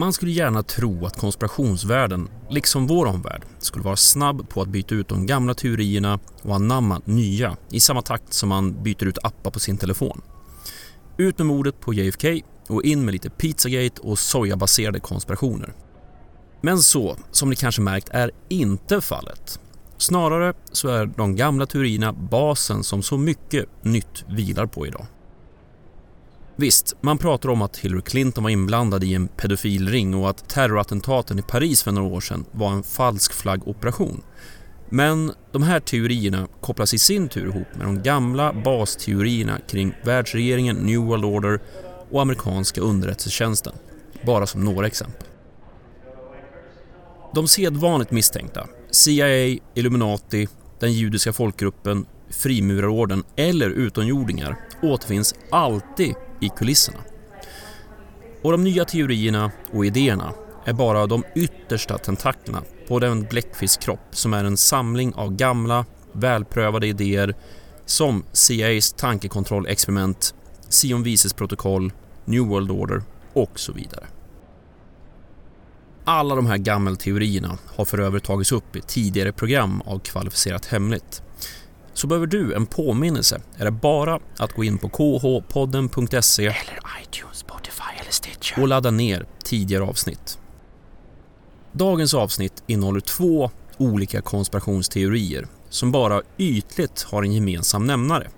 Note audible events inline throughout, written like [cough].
Man skulle gärna tro att konspirationsvärlden, liksom vår omvärld, skulle vara snabb på att byta ut de gamla teorierna och anamma nya i samma takt som man byter ut appar på sin telefon. Ut med mordet på JFK och in med lite Pizzagate och sojabaserade konspirationer. Men så, som ni kanske märkt, är inte fallet. Snarare så är de gamla teorierna basen som så mycket nytt vilar på idag. Visst, man pratar om att Hillary Clinton var inblandad i en pedofilring och att terrorattentaten i Paris för några år sedan var en falsk flaggoperation. Men de här teorierna kopplas i sin tur ihop med de gamla basteorierna kring världsregeringen, New World Order och amerikanska underrättelsetjänsten. Bara som några exempel. De sedvanligt misstänkta, CIA, Illuminati, den judiska folkgruppen, frimurarorden eller utomjordingar återfinns alltid i kulisserna. Och de nya teorierna och idéerna är bara de yttersta tentaklerna på den bläckfiskkropp som är en samling av gamla, välprövade idéer som CIAs tankekontrollexperiment, Sion Vises protokoll, New World Order och så vidare. Alla de här gammelteorierna har för övrigt tagits upp i tidigare program av Kvalificerat Hemligt. Så behöver du en påminnelse är det bara att gå in på khpodden.se eller iTunes, Spotify eller Stitcher och ladda ner tidigare avsnitt. Dagens avsnitt innehåller två olika konspirationsteorier som bara ytligt har en gemensam nämnare.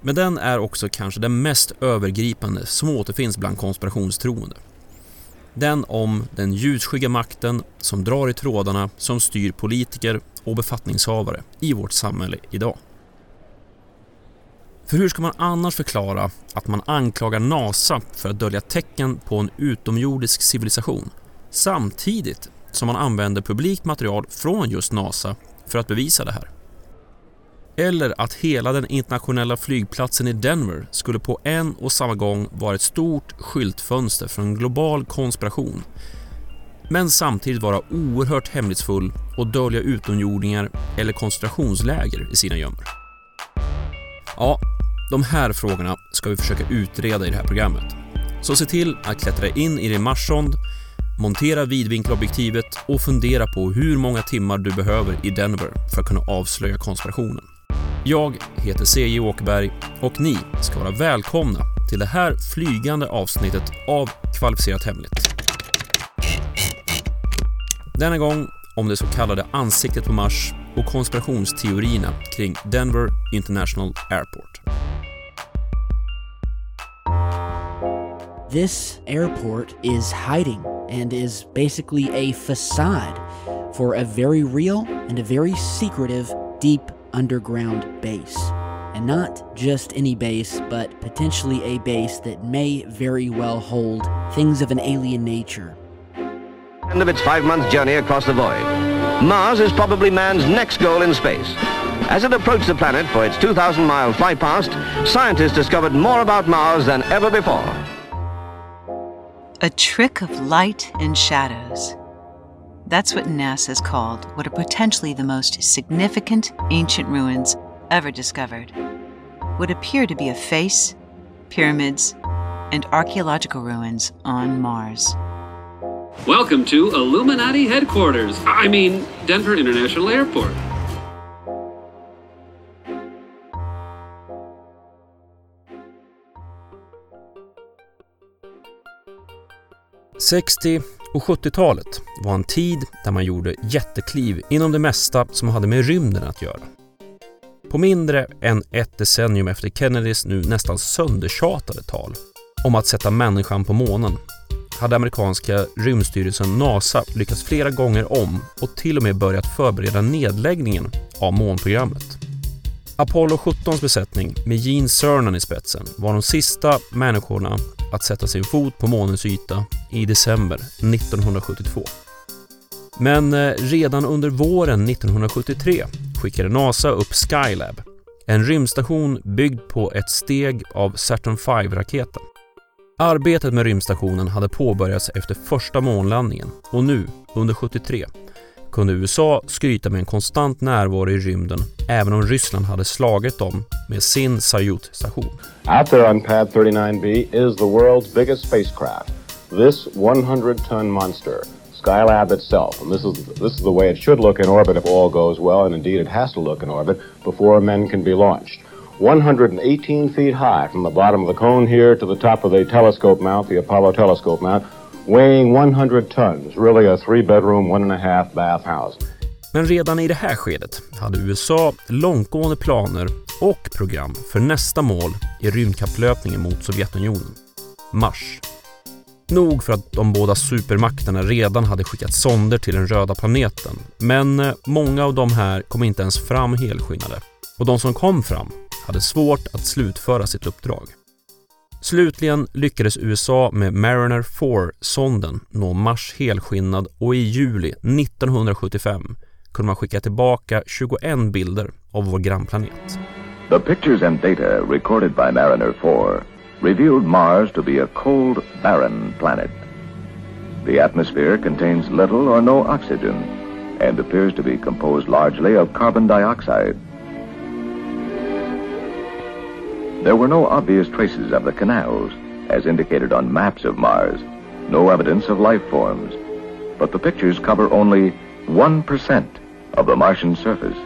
Men den är också kanske den mest övergripande som återfinns bland konspirationstroende. Den om den ljusskygga makten som drar i trådarna som styr politiker och befattningshavare i vårt samhälle idag. För hur ska man annars förklara att man anklagar NASA för att dölja tecken på en utomjordisk civilisation samtidigt som man använder publikt material från just NASA för att bevisa det här? Eller att hela den internationella flygplatsen i Denver skulle på en och samma gång vara ett stort skyltfönster för en global konspiration men samtidigt vara oerhört hemlighetsfull och dölja utomjordingar eller koncentrationsläger i sina gömmor. Ja, de här frågorna ska vi försöka utreda i det här programmet. Så se till att klättra in i din marssond, montera vidvinkelobjektivet och fundera på hur många timmar du behöver i Denver för att kunna avslöja konspirationen. Jag heter C.J. Åkerberg och ni ska vara välkomna till det här flygande avsnittet av Kvalificerat Hemligt. Denna gång om det så kallade ansiktet på Mars och konspirationsteorierna kring Denver International Airport. This airport is hiding and is basically a facade for a very real and a very secretive deep underground base. And not just any base, but potentially a base that may very well hold things of an alien nature. End of its five-month journey across the void. Mars is probably man's next goal in space. As it approached the planet for its 2,000-mile flight past, scientists discovered more about Mars than ever before. A trick of light and shadows. That's what NASA NASA's called what are potentially the most significant ancient ruins ever discovered. What appear to be a face, pyramids, and archaeological ruins on Mars. Welcome to Illuminati headquarters. I mean, Denver International Airport. ”60 och 70-talet var en tid där man gjorde jättekliv inom det mesta som hade med rymden att göra. På mindre än ett decennium efter Kennedys nu nästan söndertjatade tal om att sätta människan på månen hade amerikanska rymdstyrelsen NASA lyckats flera gånger om och till och med börjat förbereda nedläggningen av månprogrammet. Apollo 17s besättning med Gene Cernan i spetsen var de sista människorna att sätta sin fot på månens yta i december 1972. Men eh, redan under våren 1973 skickade NASA upp Skylab, en rymdstation byggd på ett steg av Saturn V-raketen. Arbetet med rymdstationen hade påbörjats efter första månlandningen och nu, under 73, kunde USA skryta med en konstant närvaro i rymden även om Ryssland hade slagit dem med sin Salyut-station. Out there on pad 39B is the world's biggest spacecraft. this 100-ton monster, Skylab itself, and this is this is the way it should look in orbit if all goes well, and indeed it has to look in orbit before men can be launched. 118 feet high from the bottom of the cone here to the top of the telescope mount, the Apollo telescope mount, weighing 100 tons, really a three-bedroom, one and a half bath house. Men redan i det här skedet hade USA långtgående planer och program för nästa mål i rymdkapplöpningen mot Sovjetunionen, Mars. Nog för att de båda supermakterna redan hade skickat sonder till den röda planeten, men eh, många av de här kom inte ens fram helskinnade. Och de som kom fram hade svårt att slutföra sitt uppdrag. Slutligen lyckades USA med Mariner 4-sonden nå Mars helskinnad och i juli 1975 kunde man skicka tillbaka 21 bilder av vår grannplanet. The pictures and data recorded by Mariner 4 revealed Mars to be a cold, barren planet. The atmosphere contains little or no oxygen and appears to be composed largely of carbon dioxide. There were no obvious traces of the canals, as indicated on maps of Mars, no evidence of life forms. But the pictures cover only 1% of the Martian surface.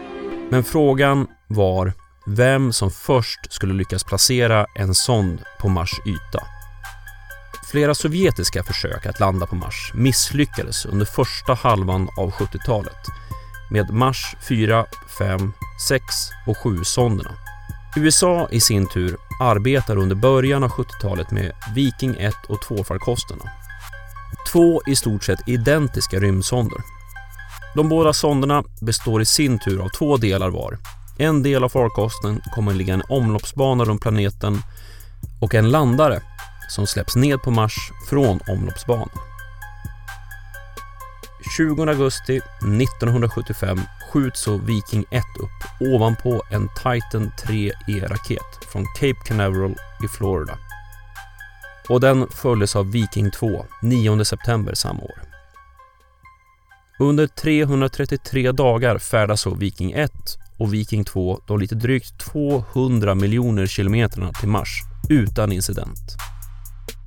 Men frågan var vem som först skulle lyckas placera en sond på Mars yta. Flera sovjetiska försök att landa på Mars misslyckades under första halvan av 70-talet med Mars 4, 5, 6 och 7-sonderna. USA i sin tur arbetar under början av 70-talet med Viking 1 och 2-farkosterna. Två i stort sett identiska rymdsonder. De båda sonderna består i sin tur av två delar var en del av farkosten kommer ligga en omloppsbana runt planeten och en landare som släpps ned på Mars från omloppsbanan. 20 augusti 1975 skjuts så Viking 1 upp ovanpå en Titan 3E-raket e från Cape Canaveral i Florida. Och den följdes av Viking 2 9 september samma år. Under 333 dagar färdas så Viking 1 och Viking 2 de lite drygt 200 miljoner kilometrarna till Mars utan incident.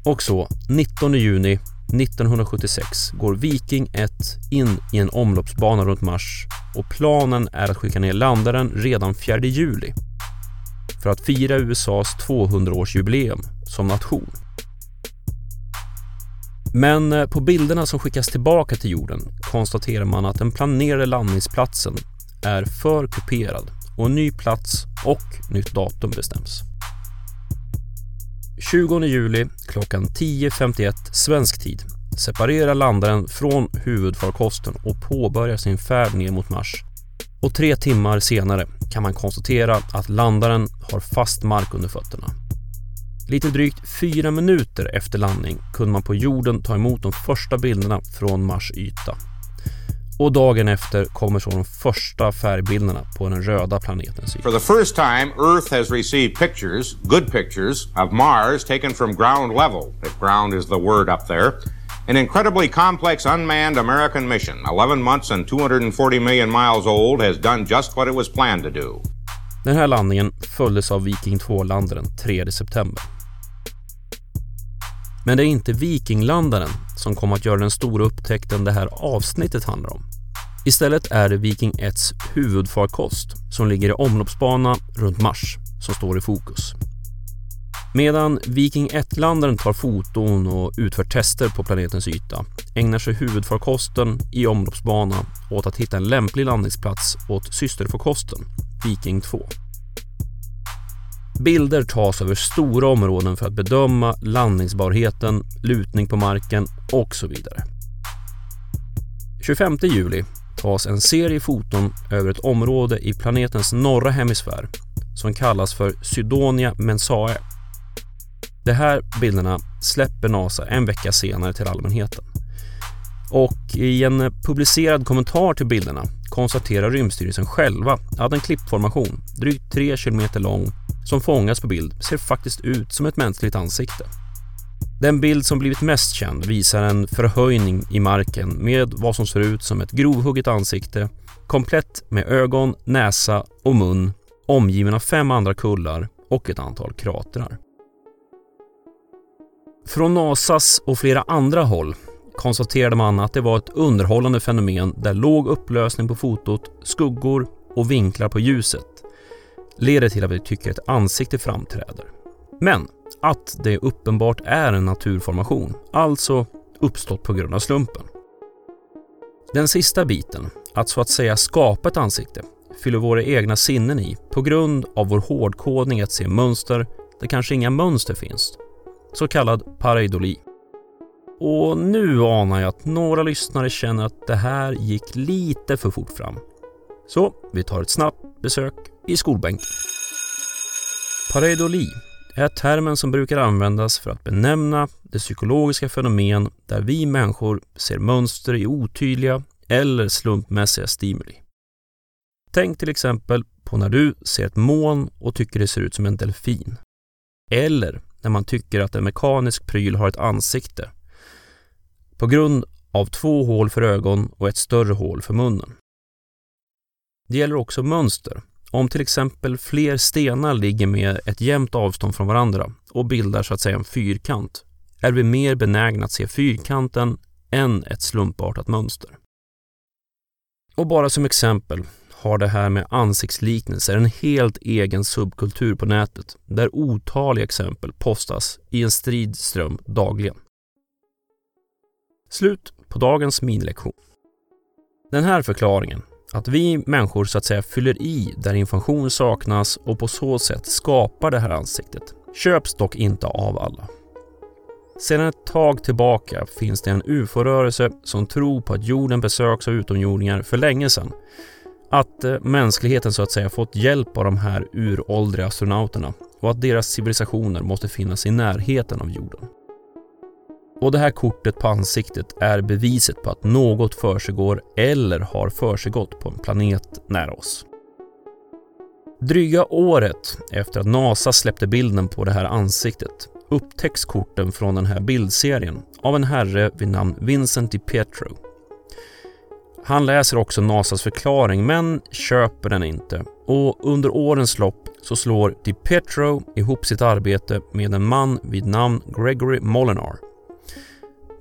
Och så 19 juni 1976 går Viking 1 in i en omloppsbana runt Mars och planen är att skicka ner landaren redan 4 juli för att fira USAs 200-årsjubileum som nation. Men eh, på bilderna som skickas tillbaka till jorden konstaterar man att den planerade landningsplatsen är för kuperad och ny plats och nytt datum bestäms. 20 juli klockan 10.51 svensk tid separerar landaren från huvudfarkosten och påbörjar sin färd ner mot Mars. Och tre timmar senare kan man konstatera att landaren har fast mark under fötterna. Lite drygt fyra minuter efter landning kunde man på jorden ta emot de första bilderna från Mars yta. Och dagen efter kommer så de första färgbilderna på den röda planetens yta. For the first time, Earth has received pictures, good pictures, of Mars taken from ground level, if ground is the word up there. An incredibly complex unmanned American mission, 11 months and 240 million miles old, has done just what it was planned to do. Den här landningen följdes av Viking 2-landaren 3 september. Men det är inte Vikinglandaren som kommer att göra den stora upptäckten det här avsnittet handlar om. Istället är det Viking 1s huvudfarkost som ligger i omloppsbana runt Mars som står i fokus. Medan Viking 1-landaren tar foton och utför tester på planetens yta ägnar sig huvudfarkosten i omloppsbana åt att hitta en lämplig landningsplats åt systerfarkosten, Viking 2. Bilder tas över stora områden för att bedöma landningsbarheten, lutning på marken och så vidare. 25 juli tas en serie foton över ett område i planetens norra hemisfär som kallas för Sydonia Mensae. De här bilderna släpper NASA en vecka senare till allmänheten. Och i en publicerad kommentar till bilderna konstaterar Rymdstyrelsen själva att en klippformation, drygt 3 km lång, som fångas på bild ser faktiskt ut som ett mänskligt ansikte. Den bild som blivit mest känd visar en förhöjning i marken med vad som ser ut som ett grovhugget ansikte komplett med ögon, näsa och mun omgiven av fem andra kullar och ett antal kratrar. Från NASAs och flera andra håll konstaterade man att det var ett underhållande fenomen där låg upplösning på fotot, skuggor och vinklar på ljuset leder till att vi tycker ett ansikte framträder. Men att det uppenbart är en naturformation, alltså uppstått på grund av slumpen. Den sista biten, att så att säga skapa ett ansikte, fyller våra egna sinnen i på grund av vår hårdkodning att se mönster där kanske inga mönster finns. Så kallad pareidoli. Och nu anar jag att några lyssnare känner att det här gick lite för fort fram. Så vi tar ett snabbt besök i skolbänken. Pareidoli är termen som brukar användas för att benämna det psykologiska fenomen där vi människor ser mönster i otydliga eller slumpmässiga stimuli. Tänk till exempel på när du ser ett moln och tycker det ser ut som en delfin. Eller när man tycker att en mekanisk pryl har ett ansikte på grund av två hål för ögon och ett större hål för munnen. Det gäller också mönster. Om till exempel fler stenar ligger med ett jämnt avstånd från varandra och bildar så att säga en fyrkant är vi mer benägna att se fyrkanten än ett slumpartat mönster. Och bara som exempel har det här med ansiktsliknelser en helt egen subkultur på nätet där otaliga exempel postas i en strid ström dagligen. Slut på dagens minilektion. Den här förklaringen, att vi människor så att säga fyller i där information saknas och på så sätt skapar det här ansiktet, köps dock inte av alla. Sedan ett tag tillbaka finns det en ufo-rörelse som tror på att jorden besöks av utomjordingar för länge sedan. Att eh, mänskligheten så att säga fått hjälp av de här uråldriga astronauterna och att deras civilisationer måste finnas i närheten av jorden. Och det här kortet på ansiktet är beviset på att något försiggår eller har försiggått på en planet nära oss. Dryga året efter att NASA släppte bilden på det här ansiktet upptäcks korten från den här bildserien av en herre vid namn Vincent Di Pietro. Han läser också NASAs förklaring men köper den inte och under årens lopp så slår DiPietro ihop sitt arbete med en man vid namn Gregory Molinar.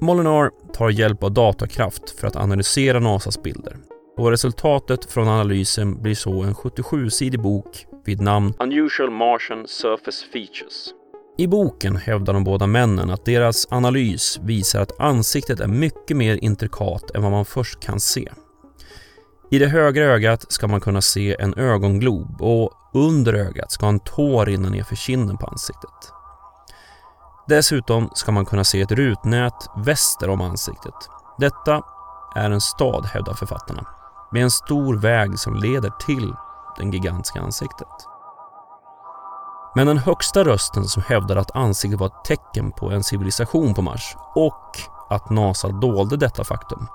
Molinar tar hjälp av datakraft för att analysera NASAs bilder och resultatet från analysen blir så en 77-sidig bok vid namn Unusual Martian Surface Features. I boken hävdar de båda männen att deras analys visar att ansiktet är mycket mer intrikat än vad man först kan se. I det högra ögat ska man kunna se en ögonglob och under ögat ska en tår rinna ner för kinden på ansiktet. Dessutom ska man kunna se ett rutnät väster om ansiktet. Detta är en stad, hävdar författarna, med en stor väg som leder till det gigantiska ansiktet. Men den högsta rösten som hävdade att ansiktet var ett tecken på en civilisation på Mars och att NASA dolde detta faktum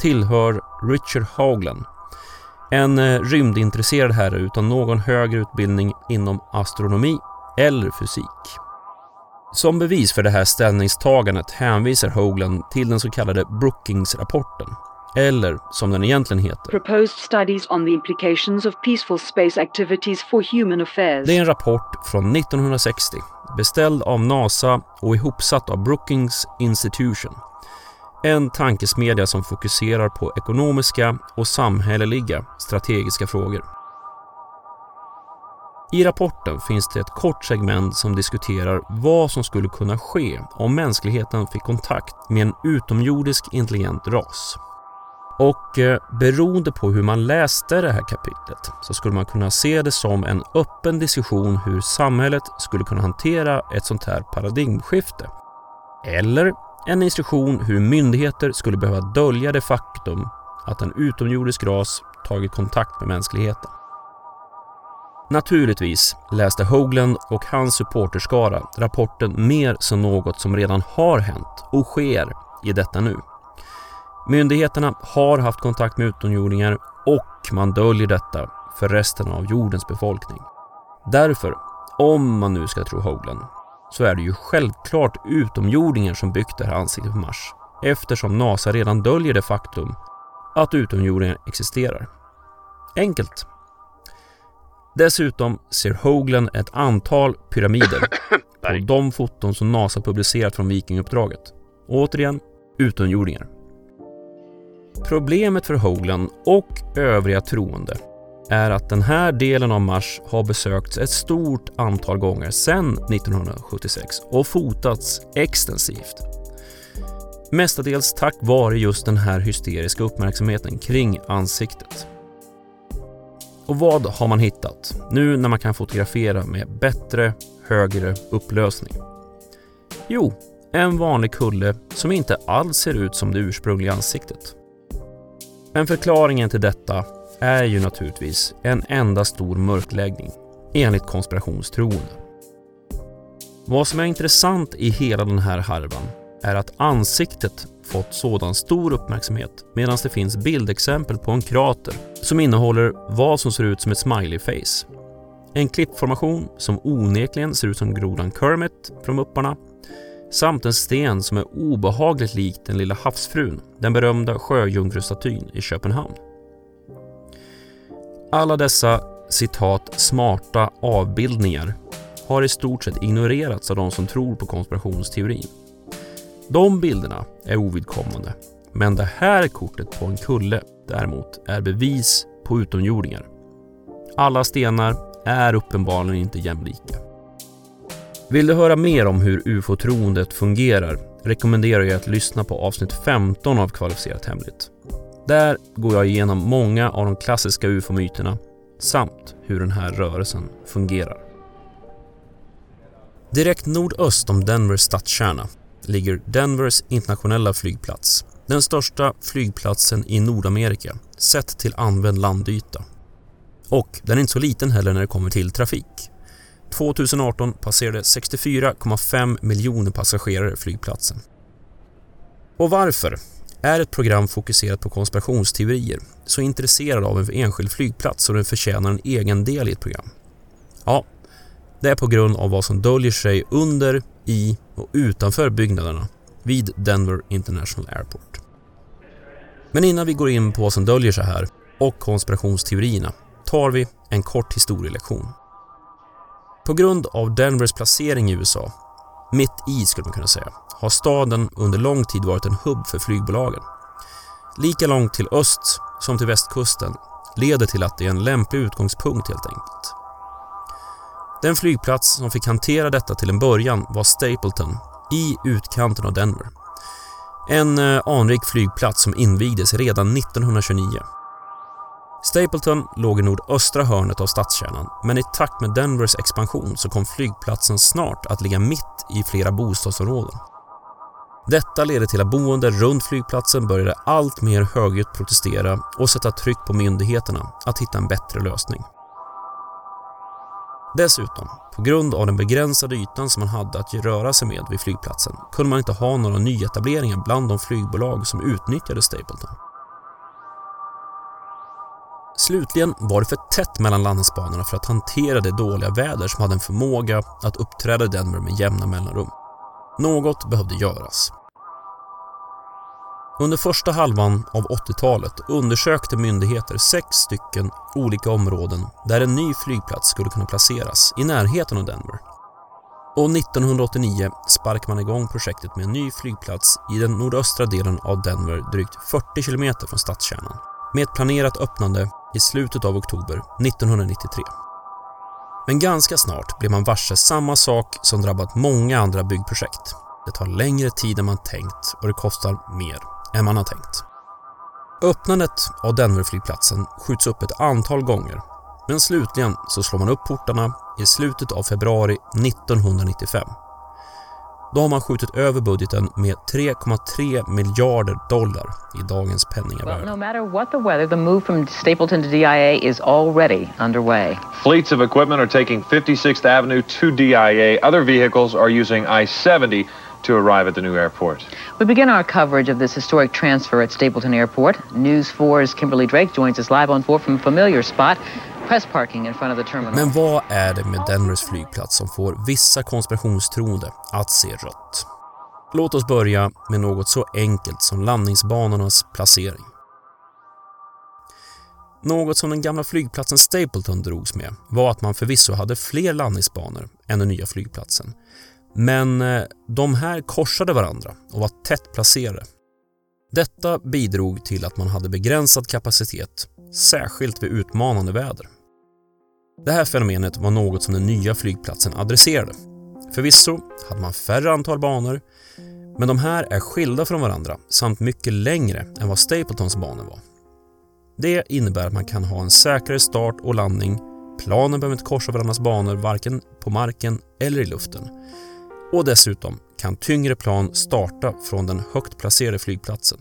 tillhör Richard Haugland, en eh, rymdintresserad herre utan någon högre utbildning inom astronomi eller fysik. Som bevis för det här ställningstagandet hänvisar Hoagland till den så kallade Brookings-rapporten, eller som den egentligen heter. Proposed studies on the implications of peaceful space activities for human affairs. Det är en rapport från 1960, beställd av NASA och ihopsatt av Brookings Institution. En tankesmedja som fokuserar på ekonomiska och samhälleliga strategiska frågor. I rapporten finns det ett kort segment som diskuterar vad som skulle kunna ske om mänskligheten fick kontakt med en utomjordisk intelligent ras. Och eh, beroende på hur man läste det här kapitlet så skulle man kunna se det som en öppen diskussion hur samhället skulle kunna hantera ett sånt här paradigmskifte. Eller en instruktion hur myndigheter skulle behöva dölja det faktum att en utomjordisk ras tagit kontakt med mänskligheten. Naturligtvis läste Hoagland och hans supporterskara rapporten mer som något som redan har hänt och sker i detta nu. Myndigheterna har haft kontakt med utomjordingar och man döljer detta för resten av jordens befolkning. Därför, om man nu ska tro Hoagland, så är det ju självklart utomjordingar som byggt det här ansiktet på Mars eftersom NASA redan döljer det faktum att utomjordingar existerar. Enkelt. Dessutom ser Hoagland ett antal pyramider [coughs] på de foton som NASA publicerat från Vikinguppdraget. Återigen, utomjordingar. Problemet för Hoagland och övriga troende är att den här delen av Mars har besökts ett stort antal gånger sedan 1976 och fotats extensivt. Mestadels tack vare just den här hysteriska uppmärksamheten kring ansiktet. Och vad har man hittat nu när man kan fotografera med bättre, högre upplösning? Jo, en vanlig kulle som inte alls ser ut som det ursprungliga ansiktet. Men förklaringen till detta är ju naturligtvis en enda stor mörkläggning enligt konspirationstroende. Vad som är intressant i hela den här harvan är att ansiktet fått sådan stor uppmärksamhet medan det finns bildexempel på en krater som innehåller vad som ser ut som ett smiley-face. En klippformation som onekligen ser ut som grodan Kermit från Mupparna samt en sten som är obehagligt lik den lilla havsfrun, den berömda sjöjungfrustatyn i Köpenhamn. Alla dessa citat ”smarta avbildningar” har i stort sett ignorerats av de som tror på konspirationsteorin. De bilderna är ovidkommande, men det här kortet på en kulle däremot är bevis på utomjordingar. Alla stenar är uppenbarligen inte jämlika. Vill du höra mer om hur ufo-troendet fungerar rekommenderar jag att lyssna på avsnitt 15 av Kvalificerat Hemligt. Där går jag igenom många av de klassiska ufo-myterna samt hur den här rörelsen fungerar. Direkt nordöst om Denvers stadskärna ligger Denvers internationella flygplats. Den största flygplatsen i Nordamerika sett till använd landyta. Och den är inte så liten heller när det kommer till trafik. 2018 passerade 64,5 miljoner passagerare flygplatsen. Och varför är ett program fokuserat på konspirationsteorier så intresserad av en enskild flygplats så den förtjänar en egen del i ett program? Ja, det är på grund av vad som döljer sig under, i och utanför byggnaderna vid Denver International Airport. Men innan vi går in på vad som döljer sig här och konspirationsteorierna tar vi en kort historielektion. På grund av Denvers placering i USA, mitt i skulle man kunna säga, har staden under lång tid varit en hubb för flygbolagen. Lika långt till öst som till västkusten leder till att det är en lämplig utgångspunkt helt enkelt. Den flygplats som fick hantera detta till en början var Stapleton i utkanten av Denver. En eh, anrik flygplats som invigdes redan 1929. Stapleton låg i nordöstra hörnet av stadskärnan men i takt med Denvers expansion så kom flygplatsen snart att ligga mitt i flera bostadsområden. Detta ledde till att boende runt flygplatsen började allt mer högljutt protestera och sätta tryck på myndigheterna att hitta en bättre lösning. Dessutom, på grund av den begränsade ytan som man hade att röra sig med vid flygplatsen kunde man inte ha några nyetableringar bland de flygbolag som utnyttjade Stapleton. Slutligen var det för tätt mellan landningsbanorna för att hantera det dåliga väder som hade en förmåga att uppträda i Denver med jämna mellanrum. Något behövde göras. Under första halvan av 80-talet undersökte myndigheter sex stycken olika områden där en ny flygplats skulle kunna placeras i närheten av Denver. Och 1989 sparkade man igång projektet med en ny flygplats i den nordöstra delen av Denver drygt 40 km från stadskärnan med ett planerat öppnande i slutet av oktober 1993. Men ganska snart blev man varse samma sak som drabbat många andra byggprojekt. Det tar längre tid än man tänkt och det kostar mer än man har tänkt. Öppnandet av Denverflygplatsen skjuts upp ett antal gånger men slutligen så slår man upp portarna i slutet av februari 1995. Då har man skjutit över budgeten med 3,3 miljarder dollar i dagens penningvärde. Well, no matter what the weather, the move from Stapleton to DIA is already underway. Fleets of equipment are taking 56th Avenue to DIA. Other vehicles are using I-70 to arrive at the new airport. We begin our coverage of this historic transfer at Stapleton Airport. News 4's Kimberly Drake joins us live on 4 from a familiar spot, press parking in front of the terminal. Men vad är det med Denvers flygplats som får vissa konspirationstroende att se rött? Låt oss börja med något så enkelt som landningsbanornas placering. Något som den gamla flygplatsen Stapleton drogs med var att man förvisso hade fler landningsbanor än den nya flygplatsen. Men eh, de här korsade varandra och var tätt placerade. Detta bidrog till att man hade begränsad kapacitet, särskilt vid utmanande väder. Det här fenomenet var något som den nya flygplatsen adresserade. Förvisso hade man färre antal banor, men de här är skilda från varandra samt mycket längre än vad Stapletons banor var. Det innebär att man kan ha en säkrare start och landning. Planen behöver inte korsa varandras banor varken på marken eller i luften. Och dessutom kan tyngre plan starta från den högt placerade flygplatsen.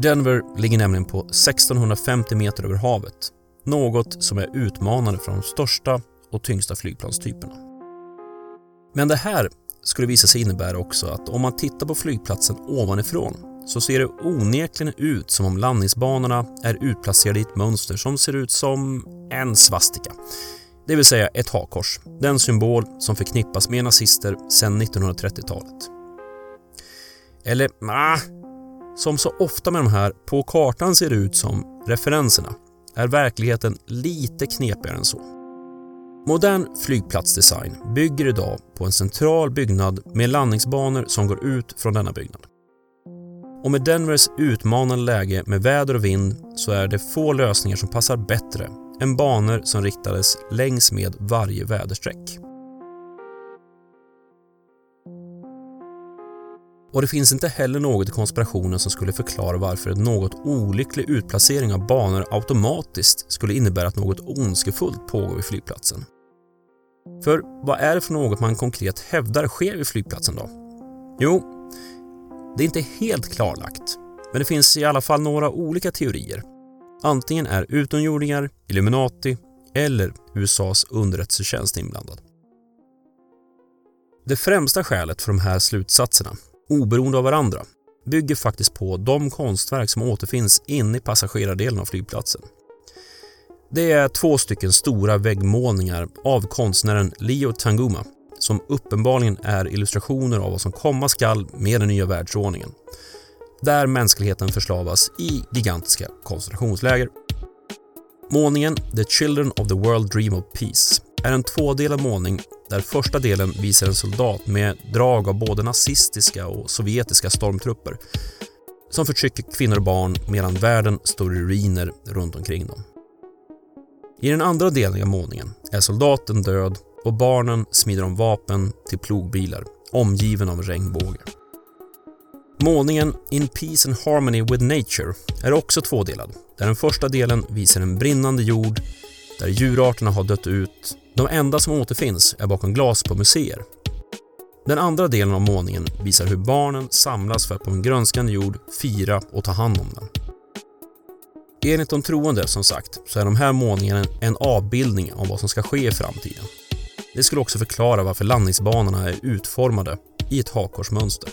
Denver ligger nämligen på 1650 meter över havet, något som är utmanande för de största och tyngsta flygplanstyperna. Men det här skulle visa sig innebära också att om man tittar på flygplatsen ovanifrån så ser det onekligen ut som om landningsbanorna är utplacerade i ett mönster som ser ut som en svastika. Det vill säga ett hakkors, den symbol som förknippas med nazister sedan 1930-talet. Eller, nah, som så ofta med de här på kartan ser det ut som referenserna är verkligheten lite knepigare än så. Modern flygplatsdesign bygger idag på en central byggnad med landningsbanor som går ut från denna byggnad. Och med Denvers utmanande läge med väder och vind så är det få lösningar som passar bättre än banor som riktades längs med varje väderstreck. Och det finns inte heller något i konspirationen som skulle förklara varför en något olycklig utplacering av banor automatiskt skulle innebära att något ondskefullt pågår vid flygplatsen. För vad är det för något man konkret hävdar sker vid flygplatsen då? Jo, det är inte helt klarlagt, men det finns i alla fall några olika teorier. Antingen är utomjordingar, Illuminati eller USAs underrättelsetjänst inblandad. Det främsta skälet för de här slutsatserna, oberoende av varandra, bygger faktiskt på de konstverk som återfinns inne i passagerardelen av flygplatsen. Det är två stycken stora väggmålningar av konstnären Leo Tanguma som uppenbarligen är illustrationer av vad som komma skall med den nya världsordningen. Där mänskligheten förslavas i gigantiska koncentrationsläger. Målningen The Children of the World Dream of Peace är en tvådelad målning där första delen visar en soldat med drag av både nazistiska och sovjetiska stormtrupper som förtrycker kvinnor och barn medan världen står i ruiner runt omkring dem. I den andra delen av målningen är soldaten död och barnen smider om vapen till plogbilar omgiven av regnbåge. Målningen In Peace and Harmony with Nature är också tvådelad, där den första delen visar en brinnande jord där djurarterna har dött ut. De enda som återfinns är bakom glas på museer. Den andra delen av målningen visar hur barnen samlas för att på en grönskande jord fira och ta hand om den. Enligt de troende, som sagt, så är de här målningarna en avbildning av vad som ska ske i framtiden. Det skulle också förklara varför landningsbanorna är utformade i ett hakkorsmönster.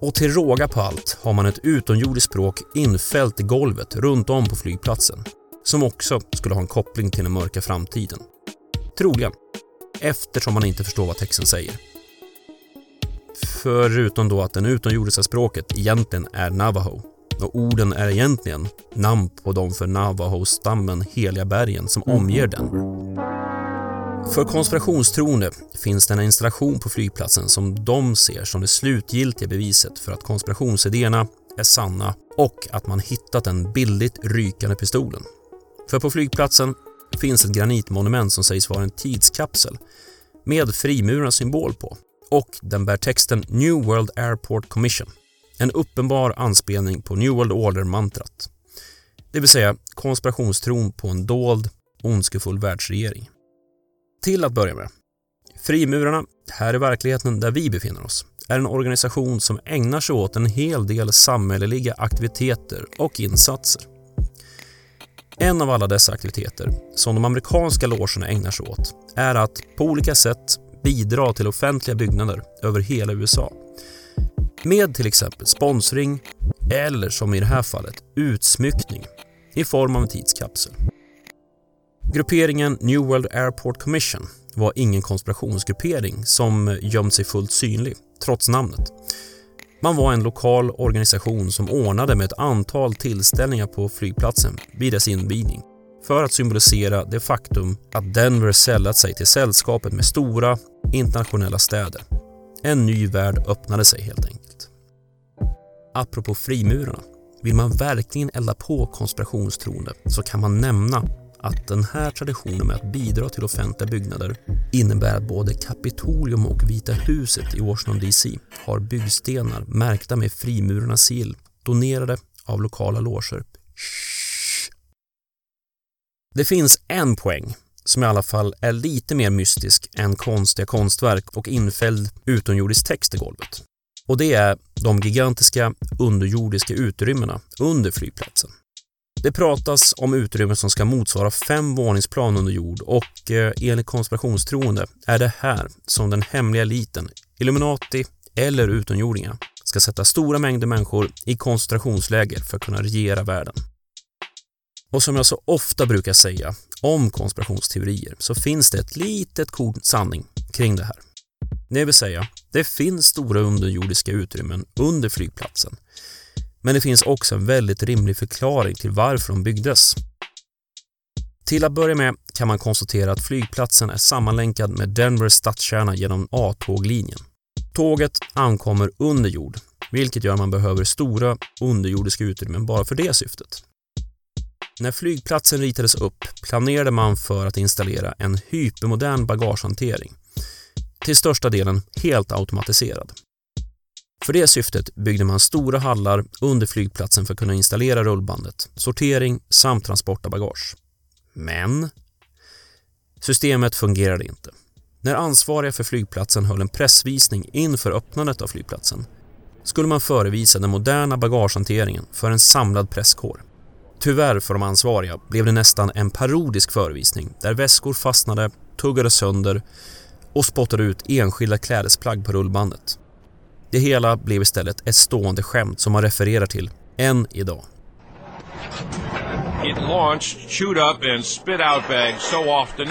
Och till råga på allt har man ett utomjordiskt språk infällt i golvet runt om på flygplatsen som också skulle ha en koppling till den mörka framtiden. Troligen, eftersom man inte förstår vad texten säger. Förutom då att det utomjordiska språket egentligen är navajo och orden är egentligen namn på de för navajo-stammen heliga bergen som omger den. För konspirationstroende finns det en installation på flygplatsen som de ser som det slutgiltiga beviset för att konspirationsidéerna är sanna och att man hittat den billigt rykande pistolen. För på flygplatsen finns ett granitmonument som sägs vara en tidskapsel med frimurarnas symbol på och den bär texten New World Airport Commission. En uppenbar anspelning på New World Order-mantrat. Det vill säga konspirationstron på en dold, ondskefull världsregering. Till att börja med. Frimurarna, här i verkligheten där vi befinner oss, är en organisation som ägnar sig åt en hel del samhälleliga aktiviteter och insatser. En av alla dessa aktiviteter som de amerikanska logerna ägnar sig åt är att på olika sätt bidra till offentliga byggnader över hela USA. Med till exempel sponsring eller som i det här fallet utsmyckning i form av en tidskapsel. Grupperingen New World Airport Commission var ingen konspirationsgruppering som gömt sig fullt synlig, trots namnet. Man var en lokal organisation som ordnade med ett antal tillställningar på flygplatsen vid dess invigning för att symbolisera det faktum att Denver sällat sig till sällskapet med stora internationella städer. En ny värld öppnade sig helt enkelt. Apropå frimurarna, vill man verkligen elda på konspirationstroende så kan man nämna att den här traditionen med att bidra till offentliga byggnader innebär att både Kapitolium och Vita huset i Washington DC har byggstenar märkta med frimurarnas sigill, donerade av lokala loger. Det finns en poäng som i alla fall är lite mer mystisk än konstiga konstverk och infälld utomjordisk text i golvet. Och det är de gigantiska underjordiska utrymmena under flygplatsen. Det pratas om utrymmen som ska motsvara fem våningsplan under jord och eh, enligt konspirationstroende är det här som den hemliga eliten, Illuminati eller utomjordingar, ska sätta stora mängder människor i koncentrationsläger för att kunna regera världen. Och som jag så ofta brukar säga om konspirationsteorier så finns det ett litet korn sanning kring det här. Det vill säga, det finns stora underjordiska utrymmen under flygplatsen. Men det finns också en väldigt rimlig förklaring till varför de byggdes. Till att börja med kan man konstatera att flygplatsen är sammanlänkad med Denvers stadskärna genom A-tåglinjen. Tåget ankommer under jord, vilket gör att man behöver stora underjordiska utrymmen bara för det syftet. När flygplatsen ritades upp planerade man för att installera en hypermodern bagagehantering. Till största delen helt automatiserad. För det syftet byggde man stora hallar under flygplatsen för att kunna installera rullbandet, sortering samt transport av bagage. Men systemet fungerade inte. När ansvariga för flygplatsen höll en pressvisning inför öppnandet av flygplatsen skulle man förevisa den moderna bagagehanteringen för en samlad presskår. Tyvärr för de ansvariga blev det nästan en parodisk förevisning där väskor fastnade, tuggade sönder och spottade ut enskilda klädesplagg på rullbandet. Det hela blev istället ett stående skämt som man refererar till än idag. It launched, chewed up and spit out bags so often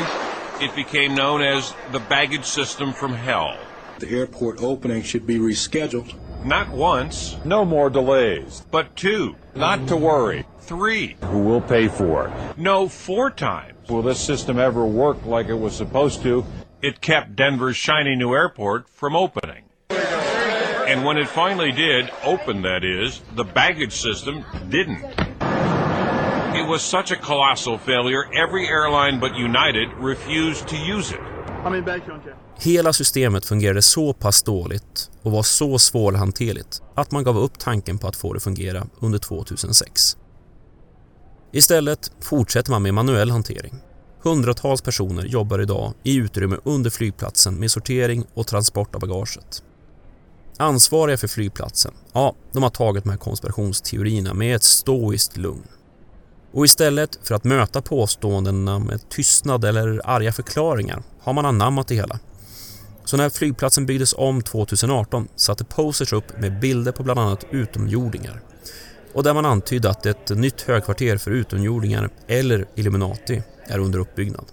it became known as the baggage system from hell. The airport opening should be rescheduled. Not once. No more delays. But two. Not to worry. Three. Who will pay for it? No, four times. Will this system ever work like it was supposed to? It kept Denver's shiny new airport from opening. And when it finally did, open that is, the baggage system didn't. It was such a colossal failure, every airline but United refused to use it. Hela systemet fungerade så pass dåligt och var så svårhanterligt att man gav upp tanken på att få det fungera under 2006. Istället fortsätter man med manuell hantering. Hundratals personer jobbar idag i utrymme under flygplatsen med sortering och transport av bagaget. Ansvariga för flygplatsen, ja, de har tagit de här konspirationsteorierna med ett stoiskt lugn. Och istället för att möta påståendena med tystnad eller arga förklaringar har man anammat det hela. Så när flygplatsen byggdes om 2018 satte posers upp med bilder på bland annat utomjordingar. Och där man antydde att ett nytt högkvarter för utomjordingar eller Illuminati är under uppbyggnad.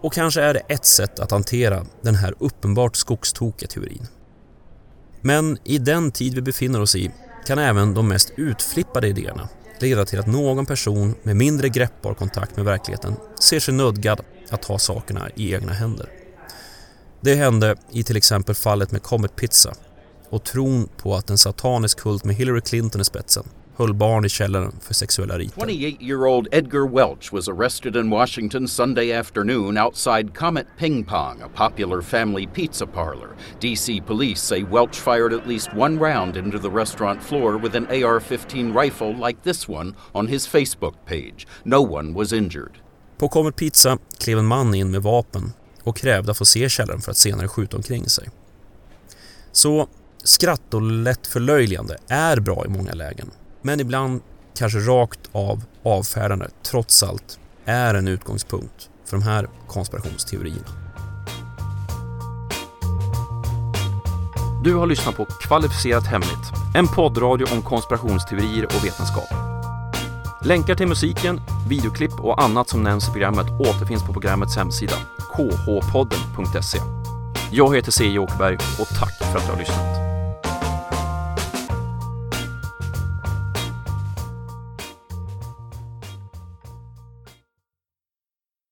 Och kanske är det ett sätt att hantera den här uppenbart skogstokiga teorin. Men i den tid vi befinner oss i kan även de mest utflippade idéerna leda till att någon person med mindre greppbar kontakt med verkligheten ser sig nödgad att ta sakerna i egna händer. Det hände i till exempel fallet med Comet Pizza och tron på att en satanisk kult med Hillary Clinton i spetsen höll barn i källaren för sexuella riter. 28-year-old Edgar Welch was arrested in Washington Sunday afternoon outside Comet Ping Pong, a popular family pizza parlor. DC police say Welch fired at least one round into the restaurant floor with an AR-15 rifle like this one on his Facebook page. No one was injured. På Comet Pizza klev en man in med vapen och krävde att få se källaren för att senare skjuta omkring sig. Så skratt och lätt förlöjligande är bra i många lägen. Men ibland kanske rakt av avfärdande trots allt är en utgångspunkt för de här konspirationsteorierna. Du har lyssnat på Kvalificerat Hemligt, en poddradio om konspirationsteorier och vetenskap. Länkar till musiken, videoklipp och annat som nämns i programmet återfinns på programmets hemsida, khpodden.se. Jag heter C. Åkerberg och tack för att du har lyssnat.